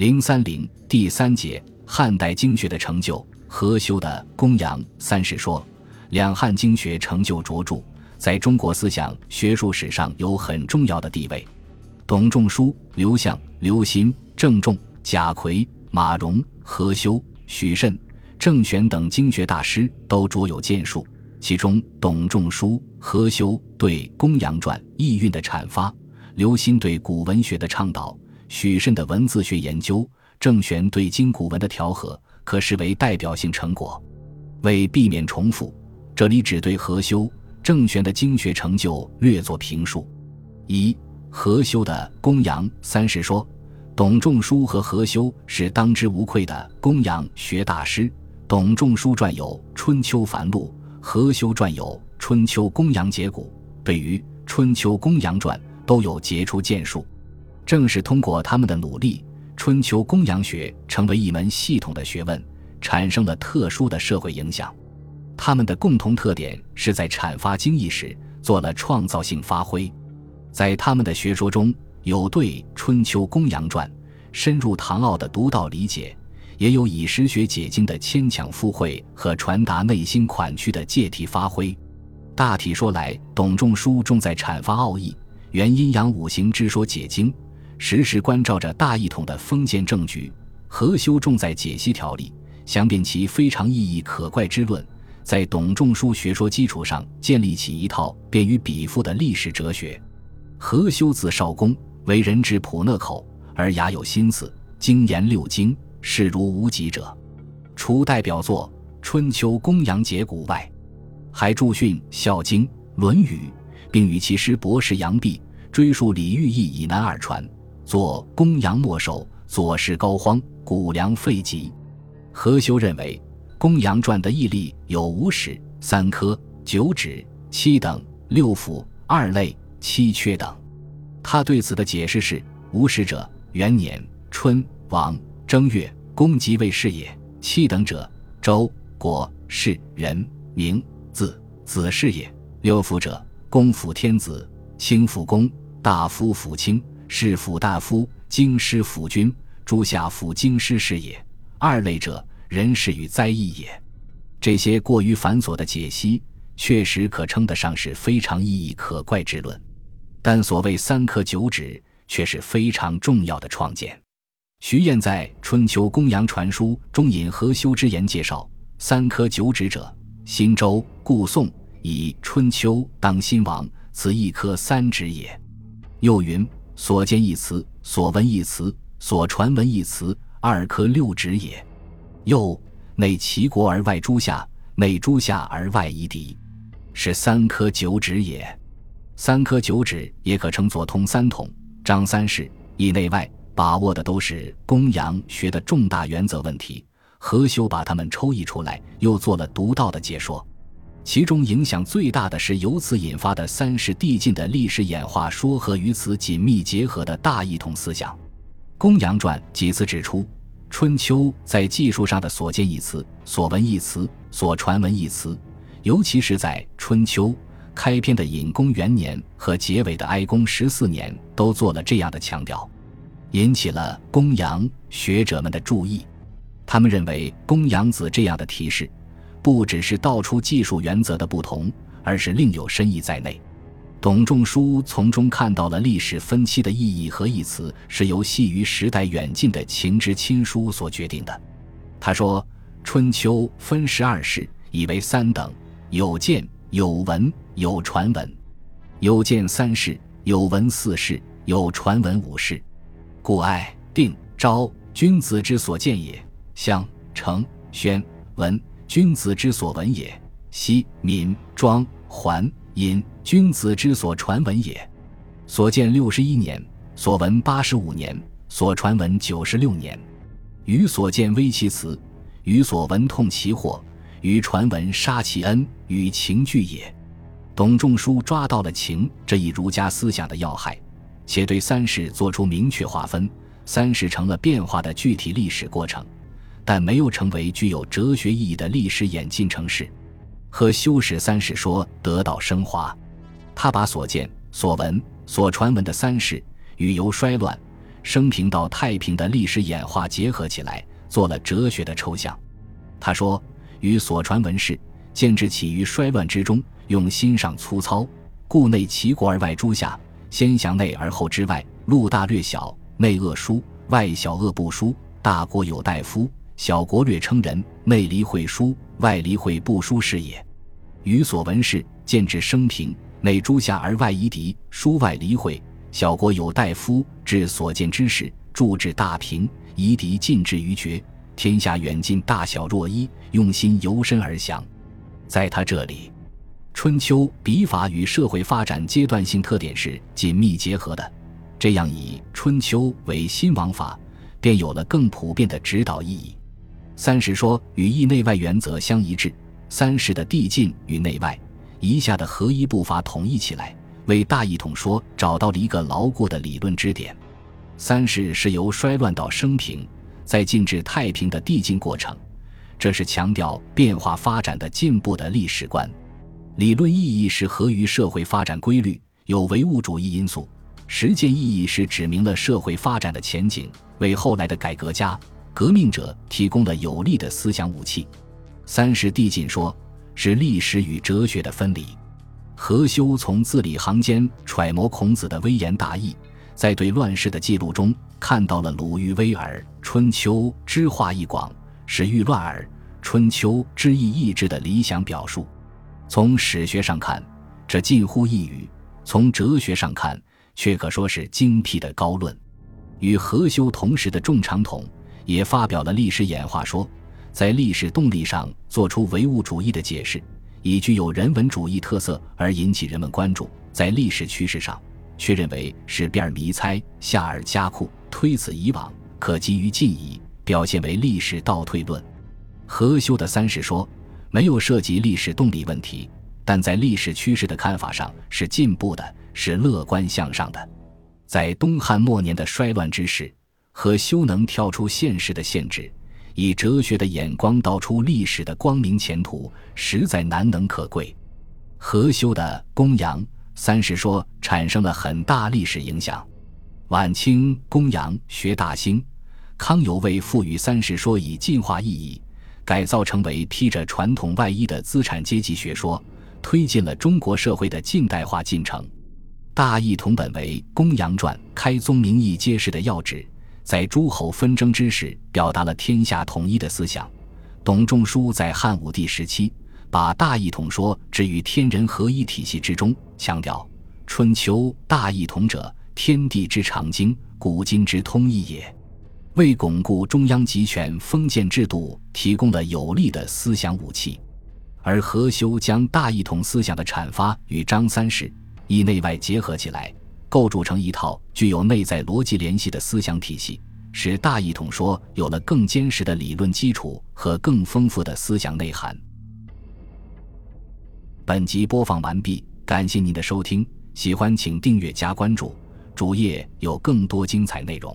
零三零第三节汉代经学的成就。何修的《公羊三世说》，两汉经学成就卓著，在中国思想学术史上有很重要的地位。董仲舒、刘向、刘歆、郑重、贾逵、马融、何修、许慎、郑玄等经学大师都卓有建树。其中，董仲舒、何修对《公羊传》意蕴的阐发，刘歆对古文学的倡导，许慎的文字学研究，郑玄对今古文的调和。可视为代表性成果。为避免重复，这里只对何修、郑玄的经学成就略作评述。一、何修的《公羊三世说》，董仲舒和何修是当之无愧的公羊学大师。董仲舒撰有《春秋繁露》，何修撰有《春秋公羊节骨》，对于《春秋公羊传》都有杰出建树。正是通过他们的努力。春秋公羊学成为一门系统的学问，产生了特殊的社会影响。他们的共同特点是在阐发经义时做了创造性发挥。在他们的学说中有对《春秋公羊传》深入唐奥的独到理解，也有以实学解经的牵强附会和传达内心款曲的借题发挥。大体说来，董仲舒重在阐发奥义，原阴阳五行之说解经。时时关照着大一统的封建政局，何修重在解析条理，详辨其非常意义可怪之论，在董仲舒学说基础上建立起一套便于比附的历史哲学。何修字少公，为人质朴讷口，而雅有心思，精研六经，视如无己者。除代表作《春秋公羊节骨》外，还著训《孝经》《论语》，并与其师博士杨弼追溯李寓意以南二传。作《公羊末首》，左氏高肓，谷梁废疾。何修认为，《公羊传》的义例有五史、三科、九指、七等、六府、二类、七缺等。他对此的解释是：五史者，元年春王正月，公即位是也；七等者，周国士人名字子是也；六府者，公辅天子，卿辅公，大夫辅卿。是辅大夫，京师辅君，诸下辅京师是也。二类者，人事与灾异也。这些过于繁琐的解析，确实可称得上是非常意义可怪之论。但所谓三科九指，却是非常重要的创建。徐彦在《春秋公羊传书》中引何修之言介绍：三科九指者，新周故宋以春秋当新王，此一科三指也。又云。所见一词，所闻一词，所传闻一词，二科六指也。又内齐国而外诸夏，内诸夏而外夷狄，是三科九指也。三科九指也可称作通三统、张三世，以内外把握的都是公羊学的重大原则问题。何修把它们抽绎出来，又做了独到的解说。其中影响最大的是由此引发的三世递进的历史演化说和与此紧密结合的大一统思想。公羊传几次指出，春秋在技术上的所见一词、所闻一词、所传闻一词，尤其是在春秋开篇的隐公元年和结尾的哀公十四年，都做了这样的强调，引起了公羊学者们的注意。他们认为公羊子这样的提示。不只是道出技术原则的不同，而是另有深意在内。董仲舒从中看到了历史分期的意义和义词是由系于时代远近的情之亲疏所决定的。他说：“春秋分十二世，以为三等：有见、有闻、有传闻。有见三世，有闻四世，有传闻五世。故爱、定、昭，君子之所见也；相、成、宣、文。”君子之所闻也，昔、闵、庄、桓、尹，君子之所传闻也。所见六十一年，所闻八十五年，所传闻九十六年。予所见微其辞，予所闻痛其祸，予传闻杀其恩，与情俱也。董仲舒抓到了情这一儒家思想的要害，且对三世做出明确划分，三世成了变化的具体历史过程。但没有成为具有哲学意义的历史演进程式，和修史三世说得到升华。他把所见、所闻、所传闻的三世与由衰乱、生平到太平的历史演化结合起来，做了哲学的抽象。他说：“与所传文事，见之起于衰乱之中，用心上粗糙，故内齐国而外诸夏，先降内而后知外，路大略小，内恶疏，外小恶不疏。大国有大夫，小国略称人，内离会疏，外离会不疏是也。与所闻事，见之生平，内诸夏而外夷狄，疏外离会。小国有大夫，至所见之事，著至大平，夷狄尽至于绝。”天下远近大小若一，用心由身而详。在他这里，春秋笔法与社会发展阶段性特点是紧密结合的。这样以春秋为新王法，便有了更普遍的指导意义。三十说与义内外原则相一致，三史的递进与内外一下的合一步伐统一起来，为大一统说找到了一个牢固的理论支点。三史是由衰乱到升平。再进至太平的递进过程，这是强调变化发展的进步的历史观。理论意义是合于社会发展规律，有唯物主义因素；实践意义是指明了社会发展的前景，为后来的改革家、革命者提供了有力的思想武器。三是递进说，是历史与哲学的分离。何修从字里行间揣摩孔子的微言大义。在对乱世的记录中，看到了鲁豫微耳，春秋之化一广，始欲乱耳，春秋之意意志的理想表述。从史学上看，这近乎一语；从哲学上看，却可说是精辟的高论。与何修同时的仲长统也发表了历史演化说，在历史动力上做出唯物主义的解释，以具有人文主义特色而引起人们关注。在历史趋势上。却认为是变而迷猜，下尔加库，推此以往，可及于近矣，表现为历史倒退论。何修的三世说没有涉及历史动力问题，但在历史趋势的看法上是进步的，是乐观向上的。在东汉末年的衰乱之时，何修能跳出现实的限制，以哲学的眼光道出历史的光明前途，实在难能可贵。何修的《公羊》。三世说产生了很大历史影响。晚清公羊学大兴，康有为赋予三世说以进化意义，改造成为披着传统外衣的资产阶级学说，推进了中国社会的近代化进程。大义同本为《公羊传》开宗明义揭示的要旨，在诸侯纷争之时表达了天下统一的思想。董仲舒在汉武帝时期。把大一统说置于天人合一体系之中，强调春秋大一统者，天地之常经，古今之通义也，为巩固中央集权封建制度提供了有力的思想武器。而何修将大一统思想的阐发与张三世以内外结合起来，构筑成一套具有内在逻辑联系的思想体系，使大一统说有了更坚实的理论基础和更丰富的思想内涵。本集播放完毕，感谢您的收听，喜欢请订阅加关注，主页有更多精彩内容。